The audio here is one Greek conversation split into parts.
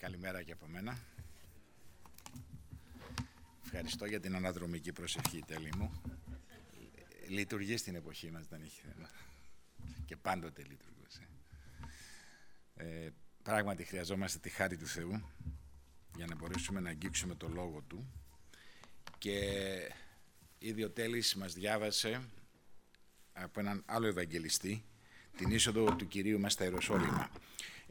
Καλημέρα και από μένα. Ευχαριστώ για την αναδρομική προσευχή, τέλη μου. Λειτουργεί στην εποχή μας, δεν έχει θέμα. Και πάντοτε λειτουργούσε. Ε, πράγματι χρειαζόμαστε τη χάρη του Θεού για να μπορέσουμε να αγγίξουμε το Λόγο Του. Και ήδη ο Τέλης μας διάβασε από έναν άλλο Ευαγγελιστή την είσοδο του Κυρίου μας στα Ιεροσόλυμα.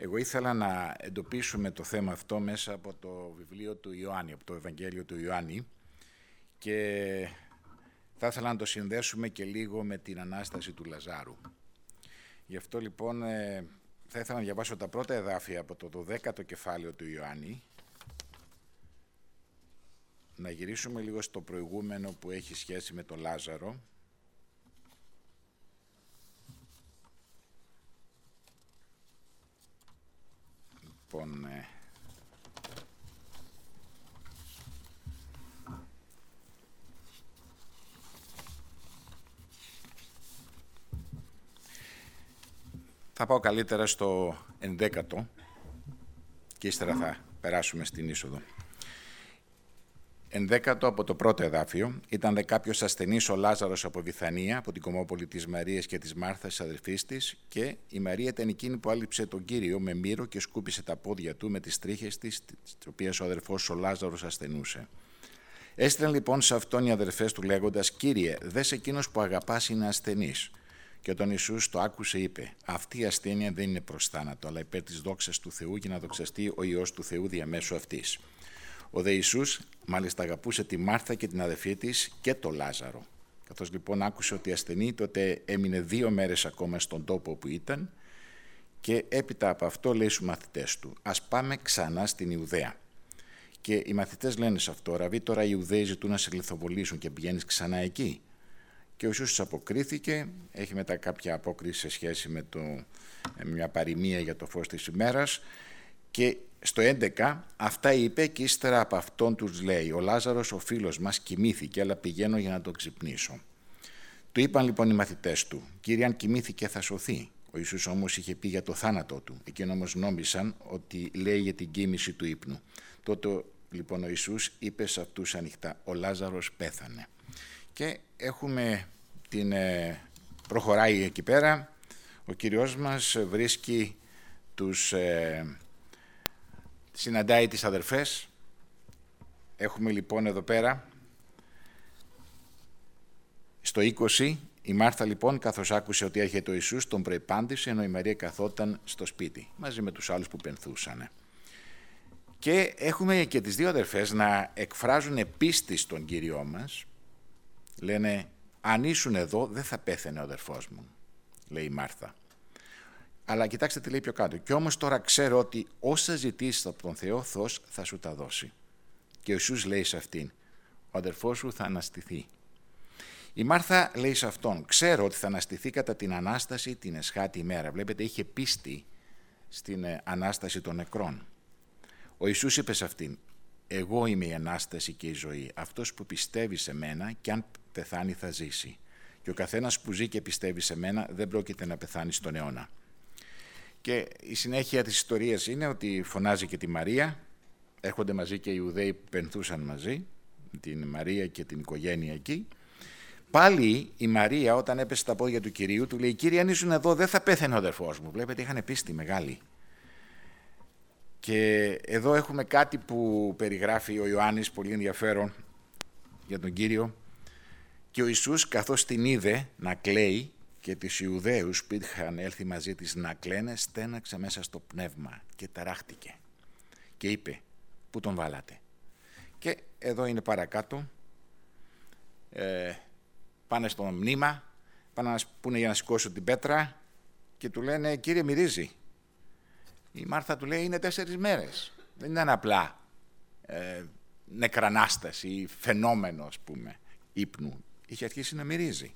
Εγώ ήθελα να εντοπίσουμε το θέμα αυτό μέσα από το βιβλίο του Ιωάννη, από το Ευαγγέλιο του Ιωάννη και θα ήθελα να το συνδέσουμε και λίγο με την Ανάσταση του Λαζάρου. Γι' αυτό λοιπόν ε, θα ήθελα να διαβάσω τα πρώτα εδάφια από το 12ο κεφάλαιο του Ιωάννη να γυρίσουμε λίγο στο προηγούμενο που έχει σχέση με τον Λάζαρο Λοιπόν, ε, θα πάω καλύτερα στο ενδέκατο και ύστερα θα περάσουμε στην είσοδο. Ενδέκατο από το πρώτο εδάφιο ήταν δε κάποιος ασθενής ο Λάζαρος από Βιθανία, από την κομμόπολη της Μαρίας και της Μάρθας, της αδερφή της, και η Μαρία ήταν εκείνη που άλυψε τον κύριο με μύρο και σκούπισε τα πόδια του με τις τρίχες της, τις οποίες ο αδερφό ο Λάζαρος ασθενούσε. Έστειλαν λοιπόν σε αυτόν οι αδερφέ του λέγοντας: Κύριε, δες εκείνος που αγαπάς είναι ασθενής. Και όταν Ιησούς το άκουσε, είπε: Αυτή η ασθένεια δεν είναι προς θάνατο, αλλά υπέρ της δόξας του Θεού για να δοξαστεί ο ιό του Θεού διαμέσου αυτής. Ο Δε Ιησούς μάλιστα αγαπούσε τη Μάρθα και την αδερφή της και το Λάζαρο. Καθώς λοιπόν άκουσε ότι ασθενή, τότε έμεινε δύο μέρες ακόμα στον τόπο που ήταν και έπειτα από αυτό λέει στους μαθητές του «Ας πάμε ξανά στην Ιουδαία». Και οι μαθητές λένε σε αυτό «Ραβή τώρα οι Ιουδαίοι ζητούν να σε λιθοβολήσουν και πηγαίνεις ξανά εκεί». Και ο Ιησούς αποκρίθηκε, έχει μετά κάποια απόκριση σε σχέση με το, μια παροιμία για το φως της ημέρας και στο 11 αυτά είπε και ύστερα από αυτόν τους λέει «Ο Λάζαρος ο φίλος μας κοιμήθηκε αλλά πηγαίνω για να τον ξυπνήσω». Του είπαν λοιπόν οι μαθητές του «Κύριε αν κοιμήθηκε θα σωθεί». Ο Ιησούς όμως είχε πει για το θάνατό του. Εκείνοι όμως νόμισαν ότι λέει για την κοίμηση του ύπνου. Τότε λοιπόν ο Ιησούς είπε σε αυτούς ανοιχτά «Ο Λάζαρος πέθανε». Και έχουμε την... Ε, προχωράει εκεί πέρα. Ο Κυριός μας βρίσκει τους ε, συναντάει τις αδερφές. Έχουμε λοιπόν εδώ πέρα, στο 20, η Μάρθα λοιπόν καθώς άκουσε ότι έρχεται ο Ιησούς τον προϋπάντησε ενώ η Μαρία καθόταν στο σπίτι μαζί με τους άλλους που πενθούσαν. Και έχουμε και τις δύο αδερφές να εκφράζουν πίστη στον Κύριό μας. Λένε αν ήσουν εδώ δεν θα πέθαινε ο αδερφός μου, λέει η Μάρθα. Αλλά κοιτάξτε τι λέει πιο κάτω. Και όμως τώρα ξέρω ότι όσα ζητήσεις από τον Θεό, Θεός θα σου τα δώσει. Και ο Ιησούς λέει σε αυτήν, ο αδερφός σου θα αναστηθεί. Η Μάρθα λέει σε αυτόν, ξέρω ότι θα αναστηθεί κατά την Ανάσταση την εσχάτη ημέρα. Βλέπετε, είχε πίστη στην ε, Ανάσταση των νεκρών. Ο Ιησούς είπε σε αυτήν, εγώ είμαι η Ανάσταση και η ζωή. Αυτός που πιστεύει σε μένα και αν πεθάνει θα ζήσει. Και ο καθένας που ζει και πιστεύει σε μένα δεν πρόκειται να πεθάνει στον αιώνα. Και η συνέχεια της ιστορίας είναι ότι φωνάζει και τη Μαρία, έρχονται μαζί και οι Ιουδαίοι που πενθούσαν μαζί, την Μαρία και την οικογένεια εκεί. Πάλι η Μαρία όταν έπεσε στα πόδια του Κυρίου του λέει «Κύριε αν ήσουν εδώ δεν θα πέθαινε ο αδερφός μου». Βλέπετε είχαν πίστη μεγάλη. Και εδώ έχουμε κάτι που περιγράφει ο Ιωάννης πολύ ενδιαφέρον για τον Κύριο και ο Ιησούς καθώς την είδε να κλαίει και τις Ιουδαίους που είχαν έλθει μαζί της να κλαίνε στέναξε μέσα στο πνεύμα και ταράχτηκε. Και είπε «Πού τον βάλατε» και εδώ είναι παρακάτω. Ε, πάνε στο μνήμα πάνε να πούνε για να σηκώσουν την πέτρα και του λένε «Κύριε μυρίζει» η Μάρθα του λέει «Είναι τέσσερις μέρες» δεν ήταν απλά ε, νεκρανάσταση ή φαινόμενο ας πούμε ύπνου. Είχε αρχίσει να μυρίζει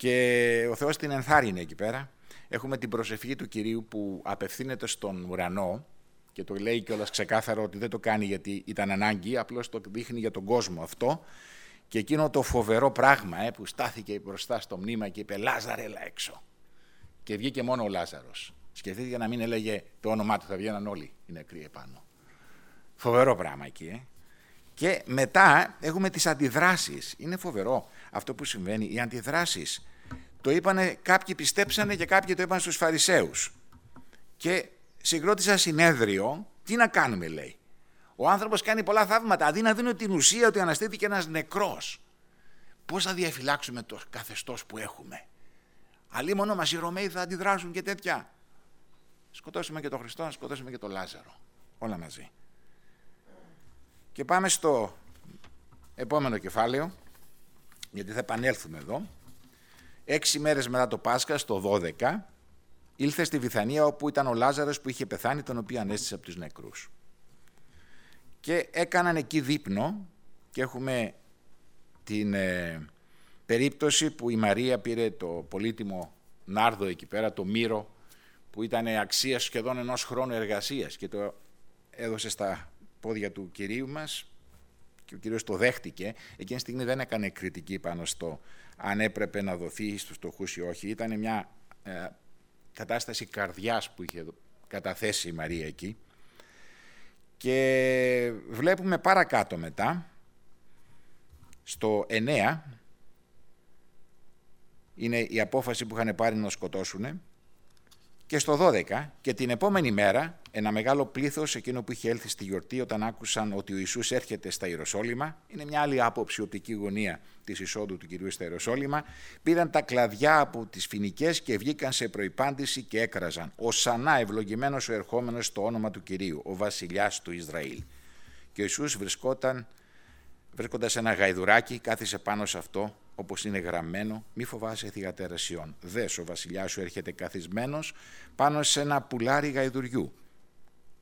και ο Θεός την ενθάρρυνε εκεί πέρα. Έχουμε την προσευχή του Κυρίου που απευθύνεται στον ουρανό και το λέει κιόλας ξεκάθαρο ότι δεν το κάνει γιατί ήταν ανάγκη, απλώς το δείχνει για τον κόσμο αυτό. Και εκείνο το φοβερό πράγμα ε, που στάθηκε μπροστά στο μνήμα και είπε «Λάζαρε, έλα έξω». Και βγήκε μόνο ο Λάζαρος. Σκεφτείτε για να μην έλεγε το όνομά του, θα βγαίναν όλοι οι νεκροί επάνω. Φοβερό πράγμα εκεί, ε. Και μετά έχουμε τις αντιδράσεις. Είναι φοβερό αυτό που συμβαίνει. Οι αντιδράσεις το είπανε, κάποιοι πιστέψανε και κάποιοι το είπαν στους Φαρισαίους. Και συγκρότησα συνέδριο, τι να κάνουμε λέει. Ο άνθρωπος κάνει πολλά θαύματα, αντί να δίνει την ουσία ότι αναστήθηκε ένας νεκρός. Πώς θα διαφυλάξουμε το καθεστώς που έχουμε; Αλλή μόνο μας οι Ρωμαίοι θα αντιδράσουν και τέτοια. Σκοτώσουμε και τον Χριστό, σκοτώσουμε και τον Λάζαρο. Όλα μαζί. Και πάμε στο επόμενο κεφάλαιο, γιατί θα επανέλθουμε εδώ. Έξι μέρες μετά το Πάσχα, στο 12, ήλθε στη Βιθανία όπου ήταν ο Λάζαρος που είχε πεθάνει, τον οποίο ανέστησε από τους νεκρούς. Και έκαναν εκεί δείπνο και έχουμε την ε, περίπτωση που η Μαρία πήρε το πολύτιμο νάρδο εκεί πέρα, το μύρο, που ήταν αξία σχεδόν ενός χρόνου εργασίας και το έδωσε στα πόδια του Κυρίου μας και ο Κύριος το δέχτηκε. Εκείνη τη στιγμή δεν έκανε κριτική πάνω στο αν έπρεπε να δοθεί στους φτωχούς ή όχι. Ήταν μια ε, κατάσταση καρδιάς που είχε καταθέσει η Μαρία εκεί. Και βλέπουμε παρακάτω μετά, στο 9, είναι η απόφαση που είχαν πάρει να σκοτώσουν, και στο 12 και την επόμενη μέρα ένα μεγάλο πλήθος εκείνο που είχε έλθει στη γιορτή όταν άκουσαν ότι ο Ιησούς έρχεται στα Ιεροσόλυμα, είναι μια άλλη άποψη οπτική γωνία της εισόδου του Κυρίου στα Ιεροσόλυμα, πήραν τα κλαδιά από τις φοινικές και βγήκαν σε προϋπάντηση και έκραζαν «Οσανά ευλογημένος ο ερχόμενος στο όνομα του Κυρίου, ο βασιλιάς του Ισραήλ». Και ο Ιησούς βρισκόταν, βρίσκοντας ένα γαϊδουράκι, κάθισε πάνω σε αυτό όπως είναι γραμμένο, μη φοβάσαι θυγατέρα Σιών. Δες, ο βασιλιάς σου έρχεται καθισμένος πάνω σε ένα πουλάρι γαϊδουριού.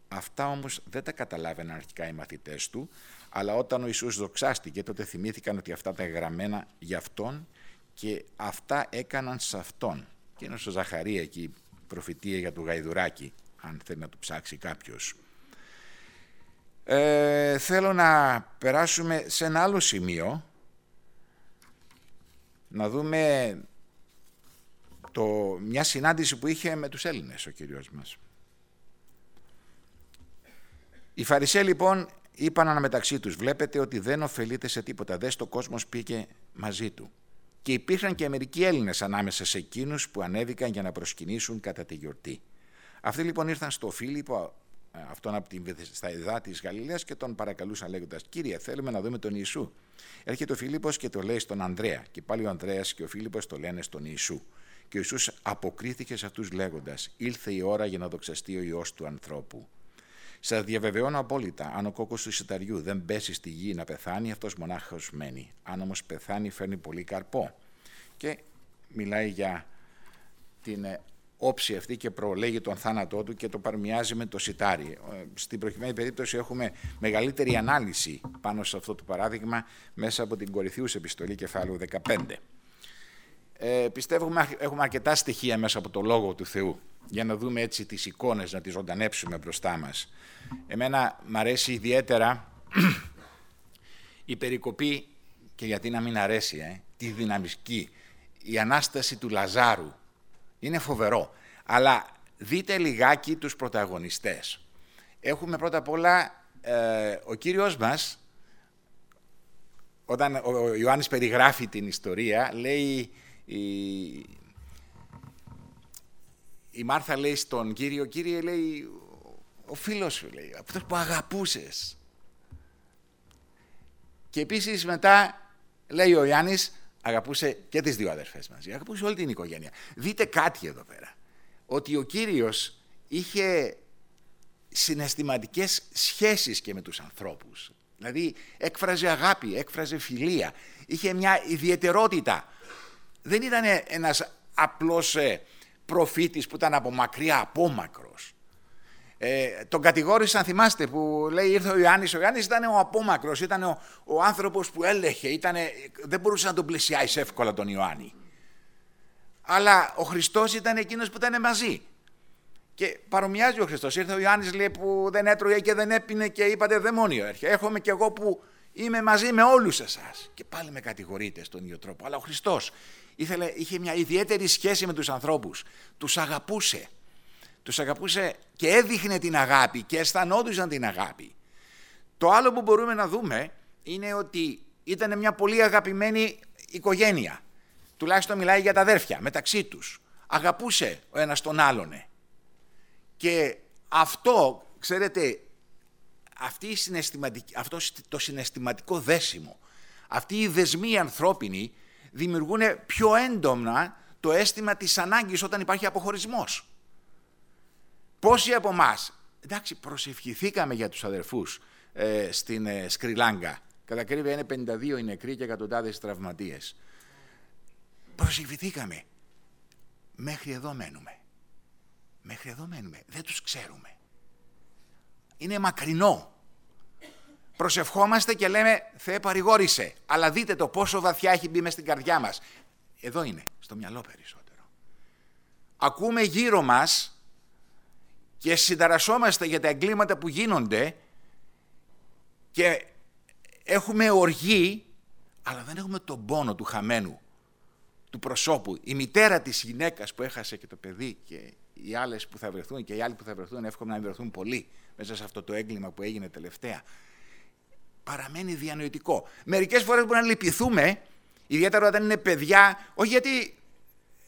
Αυτά όμως δεν τα καταλάβαιναν αρχικά οι μαθητές του, αλλά όταν ο Ιησούς δοξάστηκε, τότε θυμήθηκαν ότι αυτά ήταν γραμμένα για Αυτόν και αυτά έκαναν σε Αυτόν. Και είναι στο Ζαχαρία εκεί η προφητεία για το γαϊδουράκι, αν θέλει να το ψάξει κάποιος. Ε, θέλω να περάσουμε σε ένα άλλο σημείο, να δούμε το, μια συνάντηση που είχε με τους Έλληνες ο Κύριος μας. Οι Φαρισαίοι λοιπόν είπαν αναμεταξύ τους, βλέπετε ότι δεν ωφελείται σε τίποτα, δες το κόσμος πήγε μαζί του. Και υπήρχαν και μερικοί Έλληνες ανάμεσα σε εκείνους που ανέβηκαν για να προσκυνήσουν κατά τη γιορτή. Αυτοί λοιπόν ήρθαν στο Φίλιππο, ε, αυτόν από την, στα εδά της Γαλιλαίας και τον παρακαλούσαν λέγοντας: Κύριε, θέλουμε να δούμε τον Ιησού. Έρχεται ο Φίλιππος και το λέει στον Ανδρέα. Και πάλι ο Ανδρέας και ο Φίλιππος το λένε στον Ιησού. Και ο Ιησούς αποκρίθηκε σε αυτούς λέγοντας «Ήλθε η ώρα για να δοξαστεί ο Υιός του ανθρώπου». Σας διαβεβαιώνω απόλυτα, αν ο κόκκος του σιταριού δεν πέσει στη γη να πεθάνει, αυτός μονάχος μένει. Αν όμως πεθάνει, φέρνει πολύ καρπό. Και μιλάει για την ε, όψη αυτή και προλέγει τον θάνατό του και το παρμιάζει με το σιτάρι. Ε, στην προκειμένη περίπτωση έχουμε μεγαλύτερη ανάλυση πάνω σε αυτό το παράδειγμα μέσα από την Κορυθίους επιστολή κεφάλου 15. Ε, πιστεύουμε έχουμε αρκετά στοιχεία μέσα από το Λόγο του Θεού για να δούμε έτσι τις εικόνες, να τις ζωντανέψουμε μπροστά μας. Εμένα μ' αρέσει ιδιαίτερα η περικοπή και γιατί να μην αρέσει, ε, τη δυναμική, η Ανάσταση του Λαζάρου είναι φοβερό. Αλλά δείτε λιγάκι τους πρωταγωνιστές. Έχουμε πρώτα απ' όλα ε, ο κύριος μας, όταν ο Ιωάννης περιγράφει την ιστορία, λέει η, η Μάρθα λέει στον Κύριο, Κύριε λέει, ο φίλος σου λέει, αυτός που αγαπούσες. Και επίσης μετά λέει ο Ιωάννης, αγαπούσε και τις δύο αδερφές μας, αγαπούσε όλη την οικογένεια. Δείτε κάτι εδώ πέρα, ότι ο Κύριος είχε συναισθηματικές σχέσεις και με τους ανθρώπους. Δηλαδή έκφραζε αγάπη, έκφραζε φιλία, είχε μια ιδιαιτερότητα. Δεν ήταν ένας απλός ε, προφήτης που ήταν από μακριά, απόμακρος. Ε, τον κατηγόρησαν, θυμάστε, που λέει ήρθε ο Ιωάννης. Ο Ιωάννης ήταν ο απόμακρος, ήταν ο, ο άνθρωπος που έλεγε, ήτανε, δεν μπορούσε να τον πλησιάσει εύκολα τον Ιωάννη. Αλλά ο Χριστός ήταν εκείνος που ήταν μαζί. Και παρομοιάζει ο Χριστός. Ήρθε ο Ιωάννης λέει, που δεν έτρωγε και δεν έπινε και είπατε δαιμόνιο έρχεται. Έρχομαι και εγώ που είμαι μαζί με όλους εσάς. Και πάλι με κατηγορείτε στον ίδιο τρόπο. Αλλά ο Χριστός ήθελε, είχε μια ιδιαίτερη σχέση με τους ανθρώπους. Τους αγαπούσε Τους αγαπούσε και έδειχνε την αγάπη και αισθανόντουσαν την αγάπη. Το άλλο που μπορούμε να δούμε είναι ότι ήταν μια πολύ αγαπημένη οικογένεια. Τουλάχιστον μιλάει για τα αδέρφια μεταξύ τους. Αγαπούσε ο ένας τον άλλον. Και αυτό, ξέρετε, αυτή η αυτό το συναισθηματικό δέσιμο, αυτή οι δεσμοί ανθρώπινοι δημιουργούν πιο έντονα το αίσθημα της ανάγκης όταν υπάρχει αποχωρισμός. Πόσοι από εμάς, εντάξει, προσευχηθήκαμε για τους αδερφούς ε, στην ε, Σκριλάγκα. Κατά κρύβια είναι 52 οι νεκροί και εκατοντάδες τραυματίες. Προσευχηθήκαμε. Μέχρι εδώ μένουμε. Μέχρι εδώ μένουμε. Δεν τους ξέρουμε. Είναι μακρινό. Προσευχόμαστε και λέμε Θεέ παρηγόρησε. Αλλά δείτε το πόσο βαθιά έχει μπει μες στην καρδιά μας. Εδώ είναι, στο μυαλό περισσότερο. Ακούμε γύρω μας και συνταρασσόμαστε για τα εγκλήματα που γίνονται και έχουμε οργή, αλλά δεν έχουμε τον πόνο του χαμένου, του προσώπου. Η μητέρα της γυναίκας που έχασε και το παιδί και οι άλλες που θα βρεθούν και οι άλλοι που θα βρεθούν εύχομαι να βρεθούν πολύ μέσα σε αυτό το έγκλημα που έγινε τελευταία. Παραμένει διανοητικό. Μερικές φορές μπορεί να λυπηθούμε, ιδιαίτερα όταν είναι παιδιά, όχι γιατί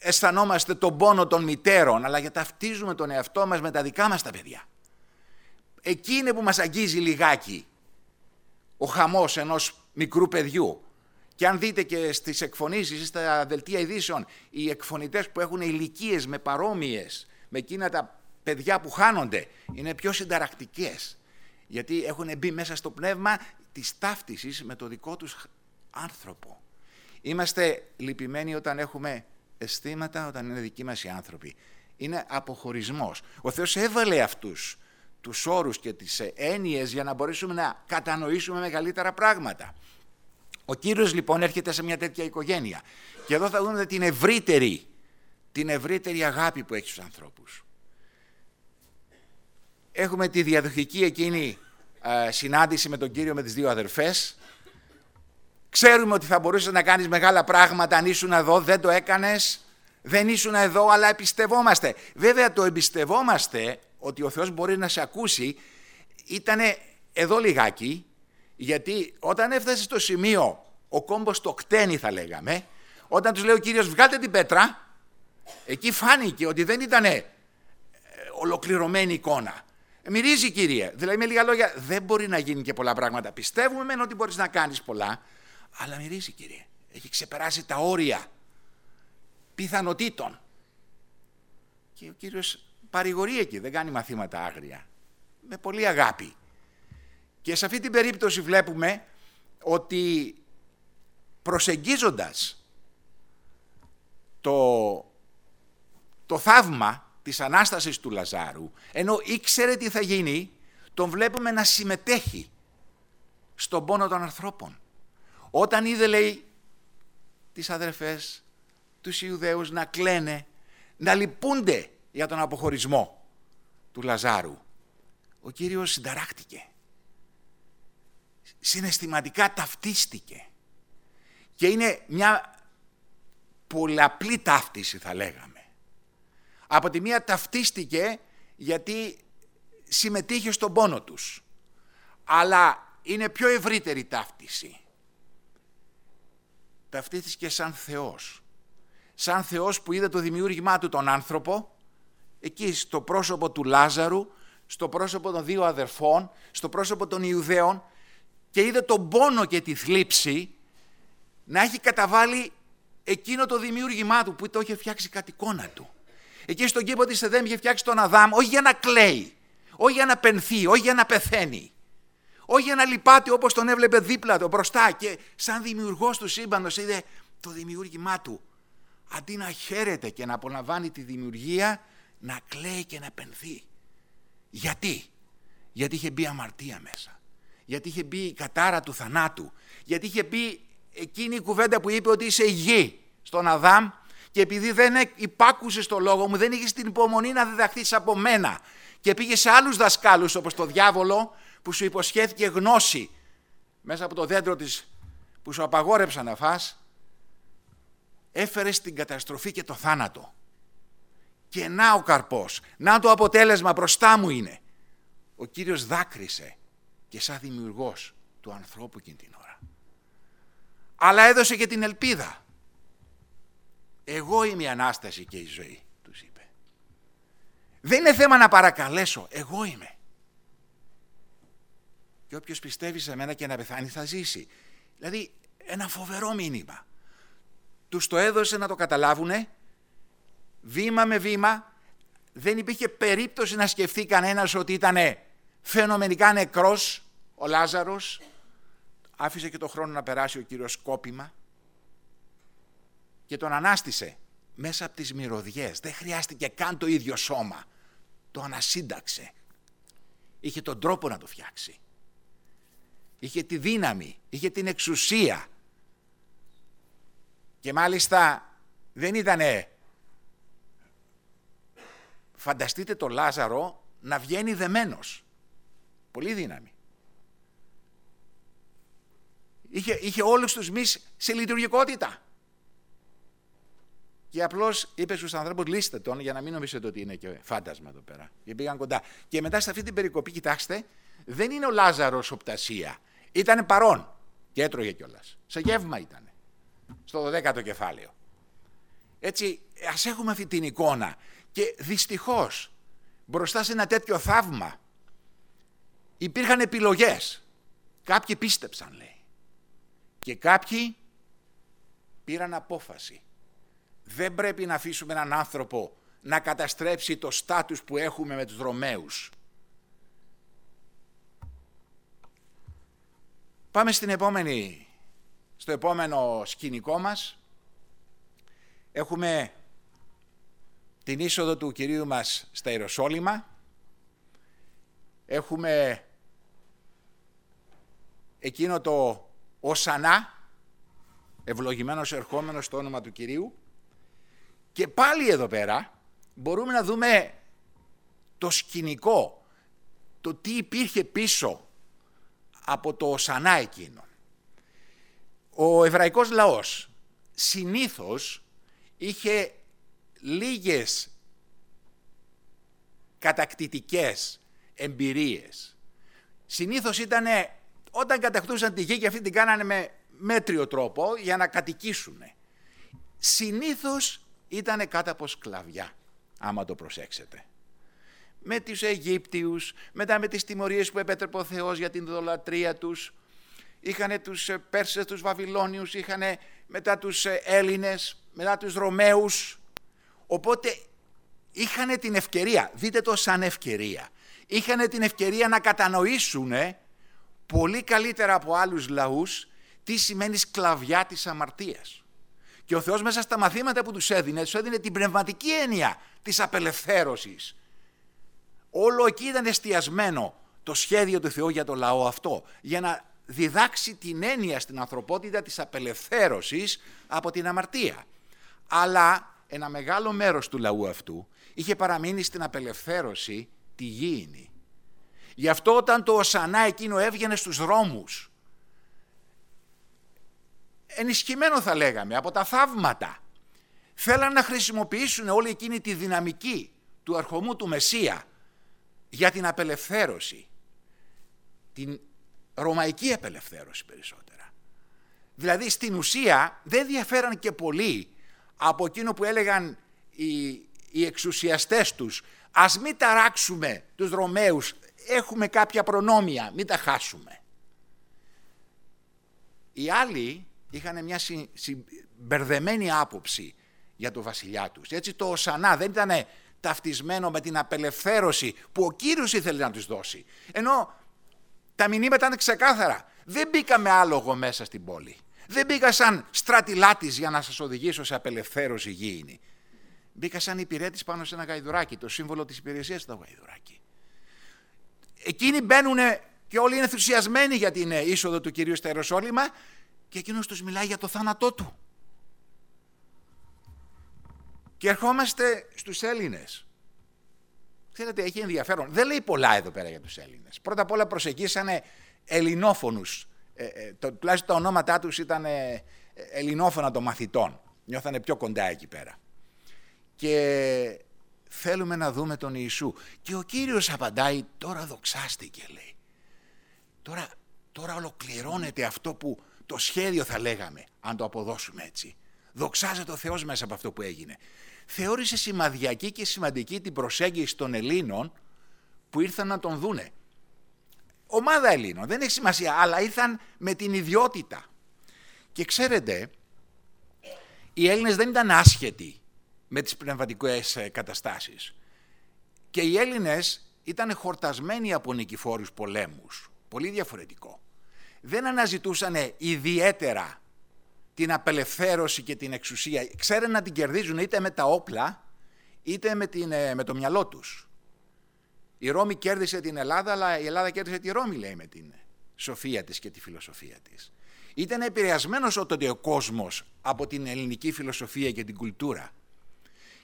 αισθανόμαστε τον πόνο των μητέρων, αλλά γιατί ταυτίζουμε τον εαυτό μας με τα δικά μας τα παιδιά. Εκεί είναι που μας αγγίζει λιγάκι ο χαμός ενός μικρού παιδιού. Και αν δείτε και στις εκφωνήσεις ή στα δελτία ειδήσεων, οι εκφωνητές που έχουν ηλικίες με παρόμοιες, με εκείνα τα παιδιά που χάνονται, είναι πιο συνταρακτικές. Γιατί έχουν μπει μέσα στο πνεύμα της ταύτισης με το δικό τους άνθρωπο. Είμαστε λυπημένοι όταν έχουμε αισθήματα, όταν είναι δικοί μας οι άνθρωποι. Είναι αποχωρισμός. Ο Θεός έβαλε αυτούς τους όρους και τις έννοιες για να μπορέσουμε να κατανοήσουμε μεγαλύτερα πράγματα. Ο Κύριος λοιπόν έρχεται σε μια τέτοια οικογένεια και εδώ θα δούμε την ευρύτερη, την ευρύτερη αγάπη που έχει στους ανθρώπους. Έχουμε τη διαδοχική εκείνη συνάντηση με τον Κύριο με τις δύο αδερφές. Ξέρουμε ότι θα μπορούσες να κάνεις μεγάλα πράγματα αν ήσουν εδώ, δεν το έκανες, δεν ήσουν εδώ, αλλά εμπιστευόμαστε. Βέβαια το εμπιστευόμαστε ότι ο Θεός μπορεί να σε ακούσει ήταν εδώ λιγάκι, γιατί όταν έφτασε στο σημείο ο κόμπος το κτένει θα λέγαμε, όταν τους λέει ο Κύριος βγάλτε την πέτρα, εκεί φάνηκε ότι δεν ήταν ε, ολοκληρωμένη εικόνα. Μυρίζει Κύριε, δηλαδή με λίγα λόγια δεν μπορεί να γίνει και πολλά πράγματα. Πιστεύουμε μεν ότι μπορείς να κάνεις πολλά, αλλά μυρίζει Κύριε. Έχει ξεπεράσει τα όρια πιθανοτήτων. Και ο Κύριος παρηγορεί εκεί, δεν κάνει μαθήματα άγρια. Με πολύ αγάπη. Και σε αυτή την περίπτωση βλέπουμε ότι προσεγγίζοντας το, το θαύμα της Ανάστασης του Λαζάρου, ενώ ήξερε τι θα γίνει, τον βλέπουμε να συμμετέχει στον πόνο των ανθρώπων. Όταν είδε, λέει, τις αδερφές, τους Ιουδαίους να κλαίνε, να λυπούνται για τον αποχωρισμό του Λαζάρου. Ο Κύριος συνταράχτηκε. Συναισθηματικά ταυτίστηκε. Και είναι μια πολλαπλή ταύτιση θα λέγαμε. Από τη μία ταυτίστηκε γιατί συμμετείχε στον πόνο τους. Αλλά είναι πιο ευρύτερη ταύτιση. Ταυτίστηκε σαν Θεός. Σαν Θεός που είδε το δημιούργημά του τον άνθρωπο εκεί στο πρόσωπο του Λάζαρου, στο πρόσωπο των δύο αδερφών, στο πρόσωπο των Ιουδαίων και είδε τον πόνο και τη θλίψη να έχει καταβάλει εκείνο το δημιούργημά του που το είχε φτιάξει κατ' εικόνα του. Εκεί στον κήπο της Εδέμ είχε φτιάξει τον Αδάμ όχι για να κλαίει, όχι για να πενθεί, όχι για να πεθαίνει. Όχι για να λυπάται όπως τον έβλεπε δίπλα του μπροστά και σαν δημιουργός του σύμπαντος είδε το δημιούργημά του. Αντί να χαίρεται και να απολαμβάνει τη δημιουργία, να κλαίει και να πενθεί. Γιατί; Γιατί είχε μπει αμαρτία μέσα. Γιατί είχε μπει η κατάρα του θανάτου. Γιατί είχε μπει εκείνη η κουβέντα που είπε ότι είσαι γη στον Αδάμ και επειδή δεν υπάκουσες το λόγο μου, δεν είχες την υπομονή να διδαχθείς από μένα και πήγες σε άλλους δασκάλους όπως το διάβολο που σου υποσχέθηκε γνώση μέσα από το δέντρο της που σου απαγόρεψαν να φας, έφερες την καταστροφή και το θάνατο Και να ο καρπός, να το αποτέλεσμα μπροστά μου είναι. Ο Κύριος δάκρυσε και σαν δημιουργός του ανθρώπου εκείνη την ώρα. Αλλά έδωσε και την ελπίδα. Εγώ είμαι η Ανάσταση και η ζωή, τους είπε. Δεν είναι θέμα να παρακαλέσω, εγώ είμαι. Και όποιος πιστεύει σε μένα και να πεθάνει θα ζήσει. Δηλαδή ένα φοβερό μήνυμα. Τους το έδωσε να το καταλάβουνε, βήμα με βήμα, δεν υπήρχε περίπτωση να σκεφτεί κανένας ότι ήταν φαινομενικά νεκρός ο Λάζαρος, άφησε και το χρόνο να περάσει ο Κύριος σκόπιμα και τον ανάστησε μέσα από τις μυρωδιές. Δεν χρειάστηκε καν το ίδιο σώμα. Το ανασύνταξε. Είχε τον τρόπο να το φτιάξει. Είχε τη δύναμη, είχε την εξουσία. Και μάλιστα δεν ήτανε... Φανταστείτε το Λάζαρο να βγαίνει δεμένος. Πολύ δύναμη. Είχε, είχε όλους τους μυς σε λειτουργικότητα. Και απλώς είπε στους ανθρώπους: Λύστε τον για να μην νομίζετε ότι είναι και φάντασμα εδώ πέρα. Και πήγαν κοντά. Και μετά σε αυτή την περικοπή, κοιτάξτε, δεν είναι ο Λάζαρος οπτασία. Ήταν παρόν και έτρωγε κιόλας. Σε γεύμα ήταν. Στο 12ο κεφάλαιο. Έτσι, ας έχουμε αυτή την εικόνα. Και δυστυχώς, μπροστά σε ένα τέτοιο θαύμα, υπήρχαν επιλογές. Κάποιοι πίστεψαν, λέει. Και κάποιοι πήραν απόφαση. Δεν πρέπει να αφήσουμε έναν άνθρωπο να καταστρέψει το στάτους που έχουμε με τους Ρωμαίους. Πάμε στην επόμενη, στο επόμενο σκηνικό μας. Έχουμε την είσοδο του Κυρίου μας στα Ιεροσόλυμα. Έχουμε εκείνο το Οσανά, ευλογημένος ερχόμενος στο όνομα του Κυρίου. Και πάλι εδώ πέρα μπορούμε να δούμε το σκηνικό, το τι υπήρχε πίσω από το Οσανά εκείνο. Ο εβραϊκός λαός συνήθως είχε λίγες κατακτητικές εμπειρίες. Συνήθως ήταν όταν κατακτούσαν τη γη και αυτή την κάνανε με μέτριο τρόπο για να κατοικήσουν. Συνήθως ήταν κάτω από σκλαβιά, άμα το προσέξετε. Με τους Αιγύπτιους, μετά με τις τιμωρίες που επέτρεπε ο Θεός για την δολατρία τους, είχαν τους Πέρσες, τους Βαβυλώνιους, είχαν μετά τους Έλληνες, μετά τους Ρωμαίους. Οπότε είχαν την ευκαιρία, δείτε το σαν ευκαιρία, είχαν την ευκαιρία να κατανοήσουν πολύ καλύτερα από άλλους λαούς τι σημαίνει σκλαβιά της αμαρτίας. Και ο Θεός μέσα στα μαθήματα που τους έδινε, τους έδινε την πνευματική έννοια της απελευθέρωσης. Όλο εκεί ήταν εστιασμένο το σχέδιο του Θεού για το λαό αυτό, για να διδάξει την έννοια στην ανθρωπότητα της απελευθέρωσης από την αμαρτία. Αλλά ένα μεγάλο μέρος του λαού αυτού είχε παραμείνει στην απελευθέρωση τη γήινη. Γι' αυτό όταν το Οσανά εκείνο έβγαινε στους δρόμους, ενισχυμένο θα λέγαμε από τα θαύματα, θέλαν να χρησιμοποιήσουν όλη εκείνη τη δυναμική του αρχομού του Μεσσία για την απελευθέρωση, την ρωμαϊκή απελευθέρωση περισσότερα. Δηλαδή στην ουσία δεν διαφέραν και πολύ από εκείνο που έλεγαν οι, οι εξουσιαστές τους ας μην ταράξουμε τους Ρωμαίους, έχουμε κάποια προνόμια, μην τα χάσουμε. Οι άλλοι είχαν μια μπερδεμένη άποψη για το βασιλιά τους. Έτσι το Οσανά δεν ήταν ταυτισμένο με την απελευθέρωση που ο Κύριος ήθελε να τους δώσει. Ενώ τα μηνύματα ήταν ξεκάθαρα. Δεν μπήκα με άλογο μέσα στην πόλη. Δεν μπήκα σαν στρατιλάτης για να σας οδηγήσω σε απελευθέρωση γήινη. Μπήκα σαν υπηρέτης πάνω σε ένα γαϊδουράκι, το σύμβολο της υπηρεσίας του γαϊδουράκι. Εκείνοι μπαίνουν και όλοι είναι ενθουσιασμένοι για την είσοδο του Κυρίου στα Ιεροσόλυμα και εκείνος τους μιλάει για το θάνατό του. Και ερχόμαστε στους Έλληνες. Ξέρετε, έχει ενδιαφέρον. Δεν λέει πολλά εδώ πέρα για τους Έλληνες. Πρώτα απ' όλα προσεγγίσανε ελληνόφωνους. Ε, ε, το, τουλάχιστον τα ονόματά τους ήταν ε, ελληνόφωνα των μαθητών. Νιώθανε πιο κοντά εκεί πέρα. Και θέλουμε να δούμε τον Ιησού. Και ο Κύριος απαντάει, τώρα δοξάστηκε λέει. Τώρα, τώρα ολοκληρώνεται αυτό που το σχέδιο θα λέγαμε, αν το αποδώσουμε έτσι. Δοξάζεται ο Θεός μέσα από αυτό που έγινε. Θεώρησε σημαδιακή και σημαντική την προσέγγιση των Ελλήνων που ήρθαν να τον δούνε. Ομάδα Ελλήνων, δεν έχει σημασία, αλλά ήρθαν με την ιδιότητα. Και ξέρετε, οι Έλληνες δεν ήταν άσχετοι με τις πνευματικές ε, καταστάσεις. Και οι Έλληνες ήταν χορτασμένοι από νικηφόρους πολέμους. Πολύ διαφορετικό. Δεν αναζητούσαν ιδιαίτερα την απελευθέρωση και την εξουσία. Ξέρουν να την κερδίζουν είτε με τα όπλα, είτε με, την, ε, με το μυαλό τους. Η Ρώμη κέρδισε την Ελλάδα, αλλά η Ελλάδα κέρδισε τη Ρώμη, λέει, με την σοφία της και τη φιλοσοφία της. Ήταν επηρεασμένος τότε ο κόσμος από την ελληνική φιλοσοφία και την κουλτούρα.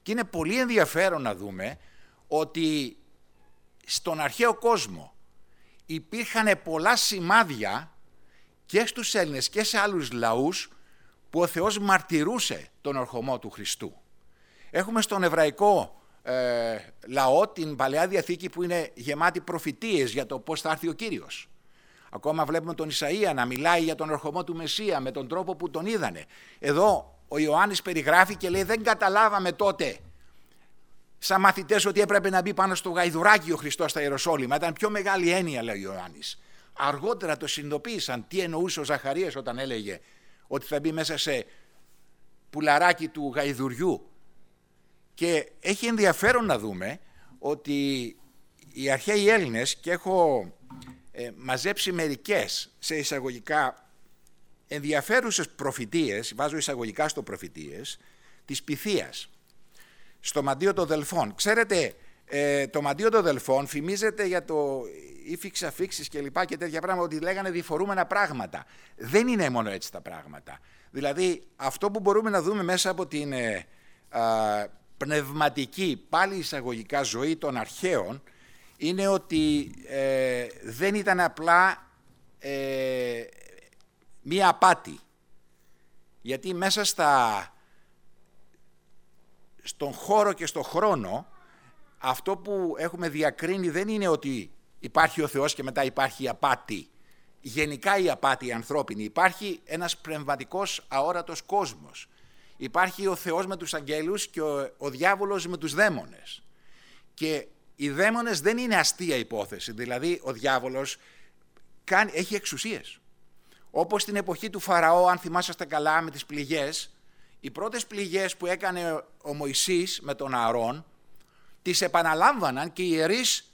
Και είναι πολύ ενδιαφέρον να δούμε ότι στον αρχαίο κόσμο υπήρχαν πολλά σημάδια και στους Έλληνες και σε άλλους λαούς που ο Θεός μαρτυρούσε τον ορχομό του Χριστού. Έχουμε στον εβραϊκό ε, λαό την Παλαιά Διαθήκη που είναι γεμάτη προφητείες για το πώς θα έρθει ο Κύριος. Ακόμα βλέπουμε τον Ισαΐα να μιλάει για τον ερχομό του Μεσσία με τον τρόπο που τον είδανε. Εδώ ο Ιωάννης περιγράφει και λέει δεν καταλάβαμε τότε σαν μαθητές ότι έπρεπε να μπει πάνω στο γαϊδουράκι ο Χριστός στα Ιεροσόλυμα. Ήταν πιο μεγάλη έννοια λέει ο Ιωάννης. Αργότερα το συνειδητοποίησαν τι εννοούσε ο Ζαχαρίας όταν έλεγε ότι θα μπει μέσα σε πουλαράκι του γαϊδουριού. Και έχει ενδιαφέρον να δούμε ότι οι αρχαίοι Έλληνες και έχω ε, μαζέψει μερικές σε εισαγωγικά ενδιαφέρουσες προφητείες, βάζω εισαγωγικά στο προφητείες, της Πυθίας, στο μαντίο των Δελφών. Ξέρετε, ε, το μαντίο των Δελφών φημίζεται για το ύφηξ αφήξεις και λοιπά και τέτοια πράγματα, ότι λέγανε διφορούμενα πράγματα. Δεν είναι μόνο έτσι τα πράγματα. Δηλαδή, αυτό που μπορούμε να δούμε μέσα από την ε, πνευματική, πάλι εισαγωγικά ζωή των αρχαίων, είναι ότι ε, δεν ήταν απλά ε, μία απάτη. Γιατί μέσα στα, στον χώρο και στον χρόνο αυτό που έχουμε διακρίνει δεν είναι ότι υπάρχει ο Θεός και μετά υπάρχει η απάτη. Γενικά η απάτη η ανθρώπινη. Υπάρχει ένας πνευματικός αόρατος κόσμος. Υπάρχει ο Θεός με τους αγγέλους και ο, ο διάβολος με τους δαίμονες. Και οι δαίμονες δεν είναι αστεία υπόθεση, δηλαδή ο διάβολος κάνει, έχει εξουσίες. Όπως στην εποχή του Φαραώ, αν θυμάσαστε καλά με τις πληγές, οι πρώτες πληγές που έκανε ο Μωυσής με τον Ααρών, τις επαναλάμβαναν και οι ιερείς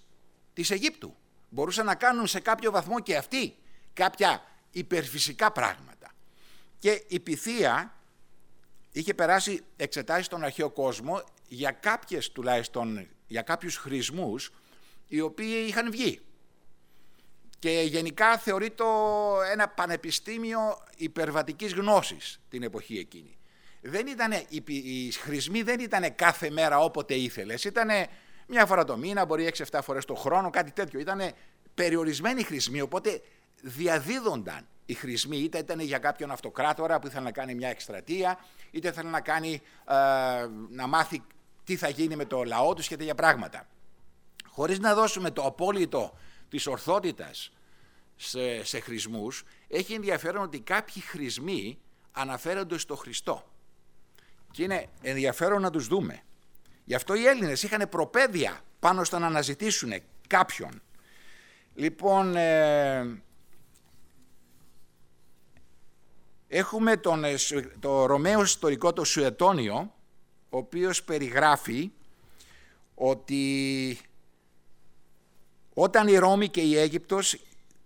της Αιγύπτου. Μπορούσαν να κάνουν σε κάποιο βαθμό και αυτοί κάποια υπερφυσικά πράγματα. Και η Πυθία είχε περάσει εξετάσεις στον αρχαίο κόσμο για κάποιες τουλάχιστον για κάποιους χρησμούς οι οποίοι είχαν βγει. Και γενικά θεωρείται ένα πανεπιστήμιο υπερβατικής γνώσης την εποχή εκείνη. Δεν ήτανε, οι χρησμοί δεν ήταν κάθε μέρα όποτε ήθελες, ήταν μια φορά το μήνα, μπορεί 6-7 φορές το χρόνο, κάτι τέτοιο. Ήταν περιορισμένοι χρησμοί, οπότε διαδίδονταν οι χρησμοί, είτε ήταν για κάποιον αυτοκράτορα που ήθελε να κάνει μια εκστρατεία, είτε ήθελε να, κάνει, ε, να μάθει τι θα γίνει με το λαό τους και τέτοια πράγματα. Χωρίς να δώσουμε το απόλυτο της ορθότητας σε, σε χρησμούς, έχει ενδιαφέρον ότι κάποιοι χρησμοί αναφέρονται στο Χριστό. Και είναι ενδιαφέρον να τους δούμε. Γι' αυτό οι Έλληνες είχαν προπαίδεια πάνω στο να αναζητήσουν κάποιον. Λοιπόν, ε, έχουμε τον, ε, το Ρωμαίο ιστορικό το Σουετόνιο, ο οποίος περιγράφει ότι όταν η Ρώμη και η Αίγυπτος,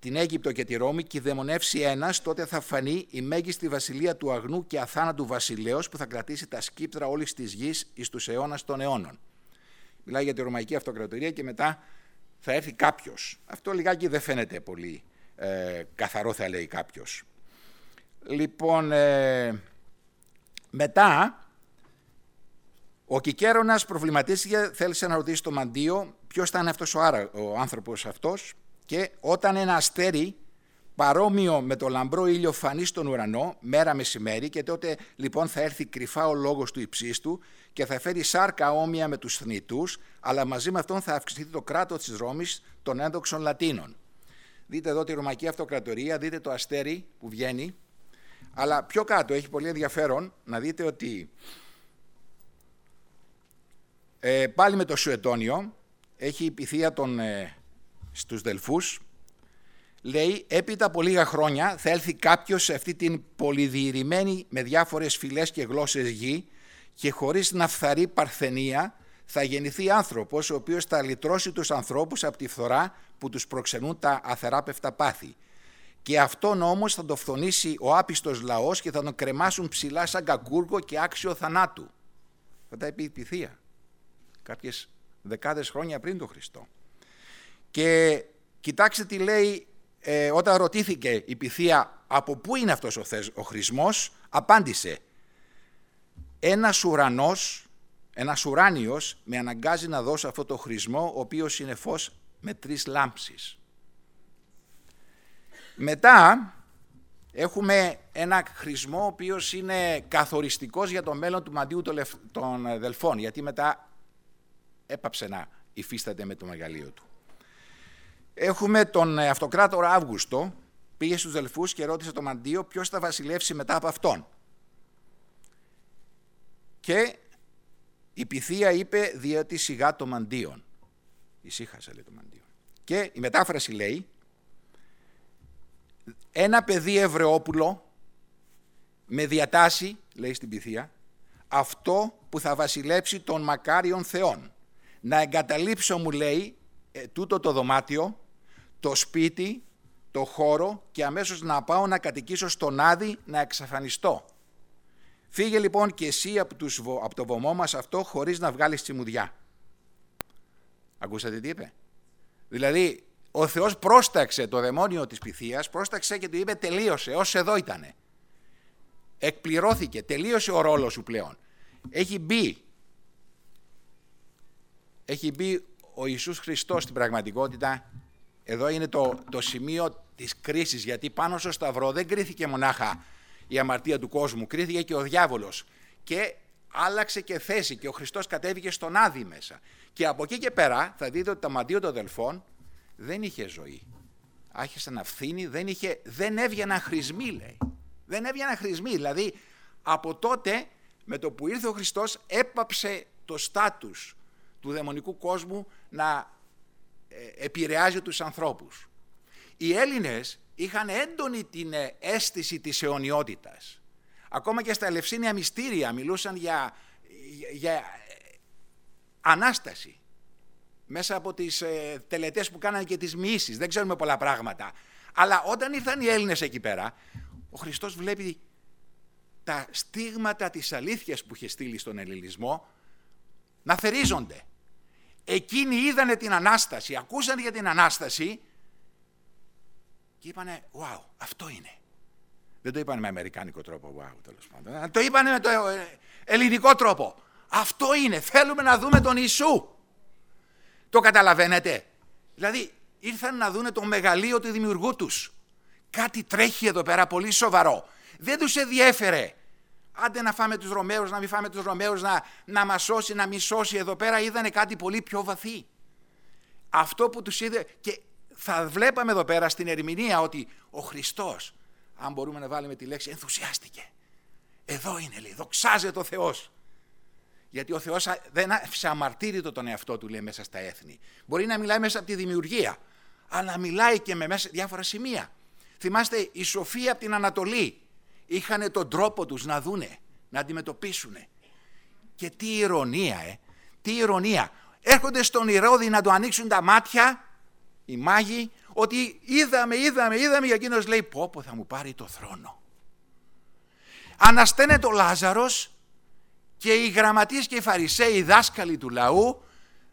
την Αίγυπτο και τη Ρώμη κυδαιμονεύσει ένας, τότε θα φανεί η μέγιστη βασιλεία του αγνού και αθάνατου βασιλέως που θα κρατήσει τα σκύπτρα όλης της γης εις τους αιώνας των αιώνων. Μιλάει για τη Ρωμαϊκή Αυτοκρατορία και μετά θα έρθει κάποιος. Αυτό λιγάκι δεν φαίνεται πολύ ε, καθαρό θα λέει κάποιος. Λοιπόν, ε, μετά ο Κικέρονας προβληματίστηκε, θέλησε να ρωτήσει το μαντίο ποιος ήταν αυτός ο, άρα, ο άνθρωπος αυτός και όταν ένα αστέρι παρόμοιο με το λαμπρό ήλιο φανεί στον ουρανό, μέρα μεσημέρι, και τότε λοιπόν θα έρθει κρυφά ο λόγος του υψίστου και θα φέρει σάρκα όμοια με τους θνητούς, αλλά μαζί με αυτόν θα αυξηθεί το κράτος της Ρώμης των ένδοξων Λατίνων. Δείτε εδώ τη Ρωμαϊκή Αυτοκρατορία, δείτε το αστέρι που βγαίνει, αλλά πιο κάτω έχει πολύ ενδιαφέρον να δείτε ότι ε, πάλι με το Σουετόνιο έχει η πυθία των, ε, στους Δελφούς, λέει έπειτα από λίγα χρόνια θα έλθει κάποιος σε αυτή την πολυδιηρημένη με διάφορες φυλές και γλώσσες γη και χωρίς να φθαρεί παρθενία θα γεννηθεί άνθρωπος ο οποίος θα λυτρώσει τους ανθρώπους από τη φθορά που τους προξενούν τα αθεράπευτα πάθη. Και αυτόν όμως θα το φθονήσει ο άπιστος λαός και θα τον κρεμάσουν ψηλά σαν κακούργο και άξιο θανάτου. Θα τα πει η κάποιες δεκάδες χρόνια πριν τον Χριστό. Και κοιτάξτε τι λέει ε, όταν ρωτήθηκε η Πυθία από πού είναι αυτός ο, θες, ο χρησμός, απάντησε ένας ουρανός, ένας ουράνιος με αναγκάζει να δώσω αυτό το χρησμό ο οποίος είναι φως με τρεις λάμψεις. Μετά έχουμε ένα χρησμό ο οποίος είναι καθοριστικός για το μέλλον του μαντίου των Δελφών γιατί μετά έπαψε να υφίσταται με το μεγαλείο του. Έχουμε τον ε, αυτοκράτορα Αύγουστο, πήγε στους Δελφούς και ρώτησε το Μαντίο ποιος θα βασιλεύσει μετά από αυτόν. Και η Πυθία είπε διότι σιγά το Μαντίον. Ησύχασε λέει το Μαντίον. Και η μετάφραση λέει ένα παιδί Ευρεόπουλο με διατάση, λέει στην Πυθία, αυτό που θα βασιλέψει των μακάριων θεών. Να εγκαταλείψω, μου λέει, ε, τούτο το δωμάτιο το σπίτι, το χώρο και αμέσως να πάω να κατοικήσω στον Άδη να εξαφανιστώ. Φύγε λοιπόν και εσύ από, τους, από το βωμό μας αυτό χωρίς να βγάλεις τσιμουδιά. Ακούσατε τι είπε; Δηλαδή ο Θεός πρόσταξε το δαιμόνιο της πυθίας, πρόσταξε και του είπε τελείωσε, ως εδώ ήτανε. Εκπληρώθηκε, τελείωσε ο ρόλος σου πλέον. Έχει μπει, έχει μπει ο Ιησούς Χριστός στην πραγματικότητα εδώ είναι το, το σημείο της κρίσης, γιατί πάνω στο Σταυρό δεν κρίθηκε μονάχα η αμαρτία του κόσμου, κρίθηκε και ο διάβολος και άλλαξε και θέση και ο Χριστός κατέβηκε στον Άδη μέσα. Και από εκεί και πέρα θα δείτε ότι το μαντίο των Δελφών δεν είχε ζωή. Άρχισε να φθήνει, δεν, είχε, δεν έβγαιναν χρησμοί λέει. Δεν έβγαιναν χρησμοί, δηλαδή από τότε με το που ήρθε ο Χριστός έπαψε το στάτους του δαιμονικού κόσμου να ε, επηρεάζει τους ανθρώπους. Οι Έλληνες είχαν έντονη την ε, αίσθηση της αιωνιότητας. Ακόμα και στα Ελευσίνια μυστήρια μιλούσαν για, για, ε, Ανάσταση. Μέσα από τις ε, τελετές που κάνανε και τις μοιήσεις. Δεν ξέρουμε πολλά πράγματα. Αλλά όταν ήρθαν οι Έλληνες εκεί πέρα, ο Χριστός βλέπει τα στίγματα της αλήθειας που είχε στείλει στον ελληνισμό να θερίζονται. Εκείνοι είδανε την Ανάσταση, ακούσαν για την Ανάσταση και είπανε «Wow, αυτό είναι». Δεν το είπανε με αμερικάνικο τρόπο, wow, τέλος πάντων. Το είπανε με το ε, ελληνικό τρόπο. Αυτό είναι, θέλουμε να δούμε τον Ιησού. Το καταλαβαίνετε; Δηλαδή, ήρθαν να δούνε το μεγαλείο του δημιουργού τους. Κάτι τρέχει εδώ πέρα πολύ σοβαρό. Δεν τους ενδιέφερε Άντε να φάμε τους Ρωμαίους, να μην φάμε τους Ρωμαίους, να, να μας σώσει, να μη σώσει. Εδώ πέρα είδανε κάτι πολύ πιο βαθύ. Αυτό που τους είδε και θα βλέπαμε εδώ πέρα στην ερμηνεία ότι ο Χριστός, αν μπορούμε να βάλουμε τη λέξη, ενθουσιάστηκε. Εδώ είναι λέει, δοξάζεται ο Θεός. Γιατί ο Θεός δεν άφησε αμαρτύρητο τον εαυτό του λέει μέσα στα έθνη. Μπορεί να μιλάει μέσα από τη δημιουργία, αλλά μιλάει και με μέσα διάφορα σημεία. Θυμάστε η Σοφία από την Ανατολή, είχαν τον τρόπο τους να δούνε, να αντιμετωπίσουν. Και τι ηρωνία, ε, τι ηρωνία. Έρχονται στον Ηρώδη να του ανοίξουν τα μάτια, οι μάγοι, ότι είδαμε, είδαμε, είδαμε, και εκείνος λέει πω πω θα μου πάρει το θρόνο. Ανασταίνεται ο Λάζαρος και οι γραμματείς και οι φαρισαίοι, οι δάσκαλοι του λαού,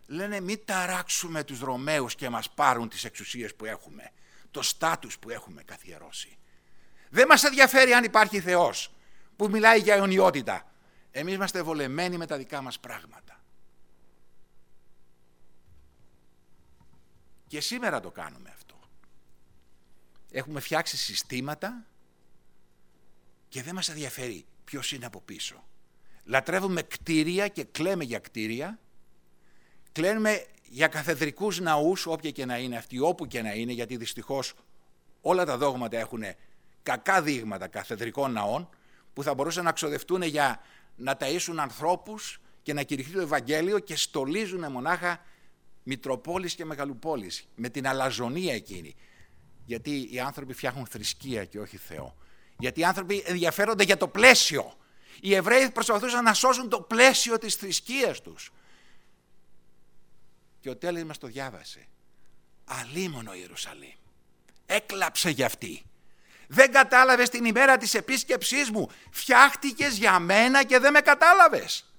λένε μην ταράξουμε τους Ρωμαίους και μας πάρουν τις εξουσίες που έχουμε, το στάτους που έχουμε καθιερώσει. Δεν μας ενδιαφέρει αν υπάρχει Θεός που μιλάει για αιωνιότητα. Εμείς είμαστε βολεμένοι με τα δικά μας πράγματα. Και σήμερα το κάνουμε αυτό. Έχουμε φτιάξει συστήματα και δεν μας ενδιαφέρει ποιος είναι από πίσω. Λατρεύουμε κτίρια και κλαίμε για κτίρια. Κλαίμε για καθεδρικούς ναούς, όποια και να είναι αυτοί, όπου και να είναι, γιατί δυστυχώς όλα τα δόγματα έχουν κακά δείγματα καθεδρικών ναών, που θα μπορούσαν να ξοδευτούν για να ταΐσουν ανθρώπους και να κηρυχθεί το Ευαγγέλιο και στολίζουν μονάχα Μητροπόλεις και Μεγαλοπόλεις, με την αλαζονία εκείνη. Γιατί οι άνθρωποι φτιάχνουν θρησκεία και όχι Θεό. Γιατί οι άνθρωποι ενδιαφέρονται για το πλαίσιο. Οι Εβραίοι προσπαθούσαν να σώσουν το πλαίσιο της θρησκείας τους. Και ο τέλος μας το διάβασε. Αλίμονο Ιερουσαλήμ. Έκλαψε για αυτή. Δεν κατάλαβες την ημέρα της επίσκεψής μου. Φτιάχτηκες για μένα και δεν με κατάλαβες.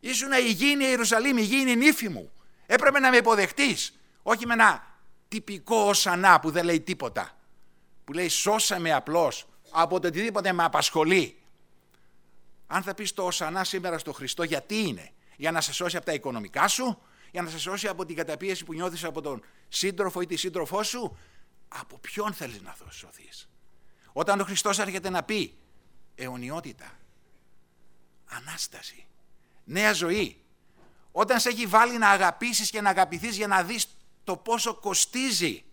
Ήσουν υγιεινή Ιερουσαλήμ, υγιεινή νύφη μου. Έπρεπε να με υποδεχτείς. Όχι με ένα τυπικό οσανά που δεν λέει τίποτα. Που λέει σώσαμε απλώς από το οτιδήποτε με απασχολεί. Αν θα πεις το οσανά σήμερα στο Χριστό γιατί είναι; Για να σε σώσει από τα οικονομικά σου; Για να σε σώσει από την καταπίεση που νιώθεις από τον σύντροφο ή τη σύντροφό σου; Από ποιον θέλεις να σωθείς. Όταν ο Χριστός έρχεται να πει αιωνιότητα, Ανάσταση, νέα ζωή. Όταν σε έχει βάλει να αγαπήσεις και να αγαπηθείς για να δεις το πόσο κοστίζει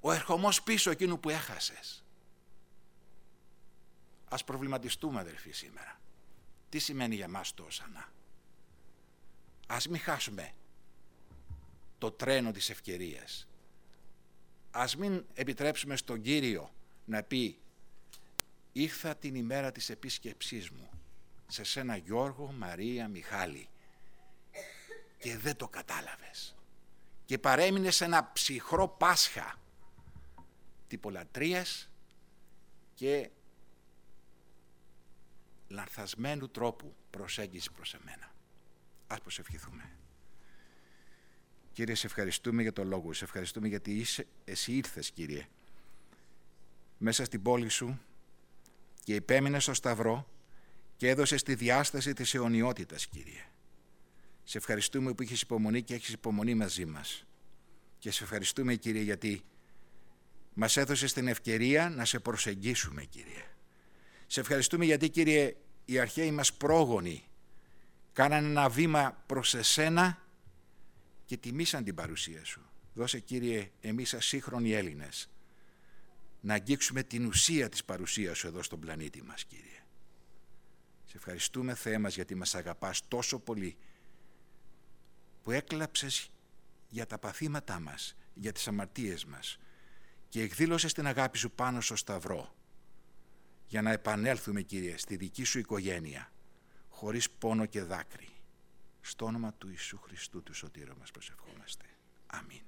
ο ερχομός πίσω εκείνου που έχασες. Ας προβληματιστούμε αδερφοί σήμερα. Τι σημαίνει για μας το οσανά; Ας μην χάσουμε το τρένο της ευκαιρίας. Ας μην επιτρέψουμε στον Κύριο να πει «Ήρθα την ημέρα της επίσκεψής μου σε σένα Γιώργο, Μαρία, Μιχάλη και δεν το κατάλαβες και παρέμεινες σε ένα ψυχρό Πάσχα τυπολατρίας και λανθασμένου τρόπου προσέγγισης προς εμένα. Ας προσευχηθούμε. Κύριε, σε ευχαριστούμε για το λόγο. Σε ευχαριστούμε γιατί είσαι, εσύ ήρθες, Κύριε, μέσα στην πόλη σου και υπέμεινες στο Σταυρό και έδωσες τη διάσταση της αιωνιότητας, Κύριε. Σε ευχαριστούμε που έχεις υπομονή και έχεις υπομονή μαζί μας. Και σε ευχαριστούμε, Κύριε, γιατί μας έδωσες την ευκαιρία να σε προσεγγίσουμε, Κύριε. Σε ευχαριστούμε γιατί, Κύριε, οι αρχαίοι μας πρόγονοι κάνανε ένα βήμα προς εσένα και τιμήσαν την παρουσία σου. Δώσε, Κύριε, εμείς ασύγχρονοι Έλληνες, να αγγίξουμε την ουσία της παρουσίας σου εδώ στον πλανήτη μας, Κύριε. Σε ευχαριστούμε, Θεέ μας, γιατί μας αγαπάς τόσο πολύ, που έκλαψες για τα παθήματά μας, για τις αμαρτίες μας και εκδήλωσες την αγάπη σου πάνω στο Σταυρό, για να επανέλθουμε, Κύριε, στη δική σου οικογένεια, χωρίς πόνο και δάκρυ. Στο όνομα του Ιησού Χριστού του Σωτήρου μας προσευχόμαστε. Αμήν.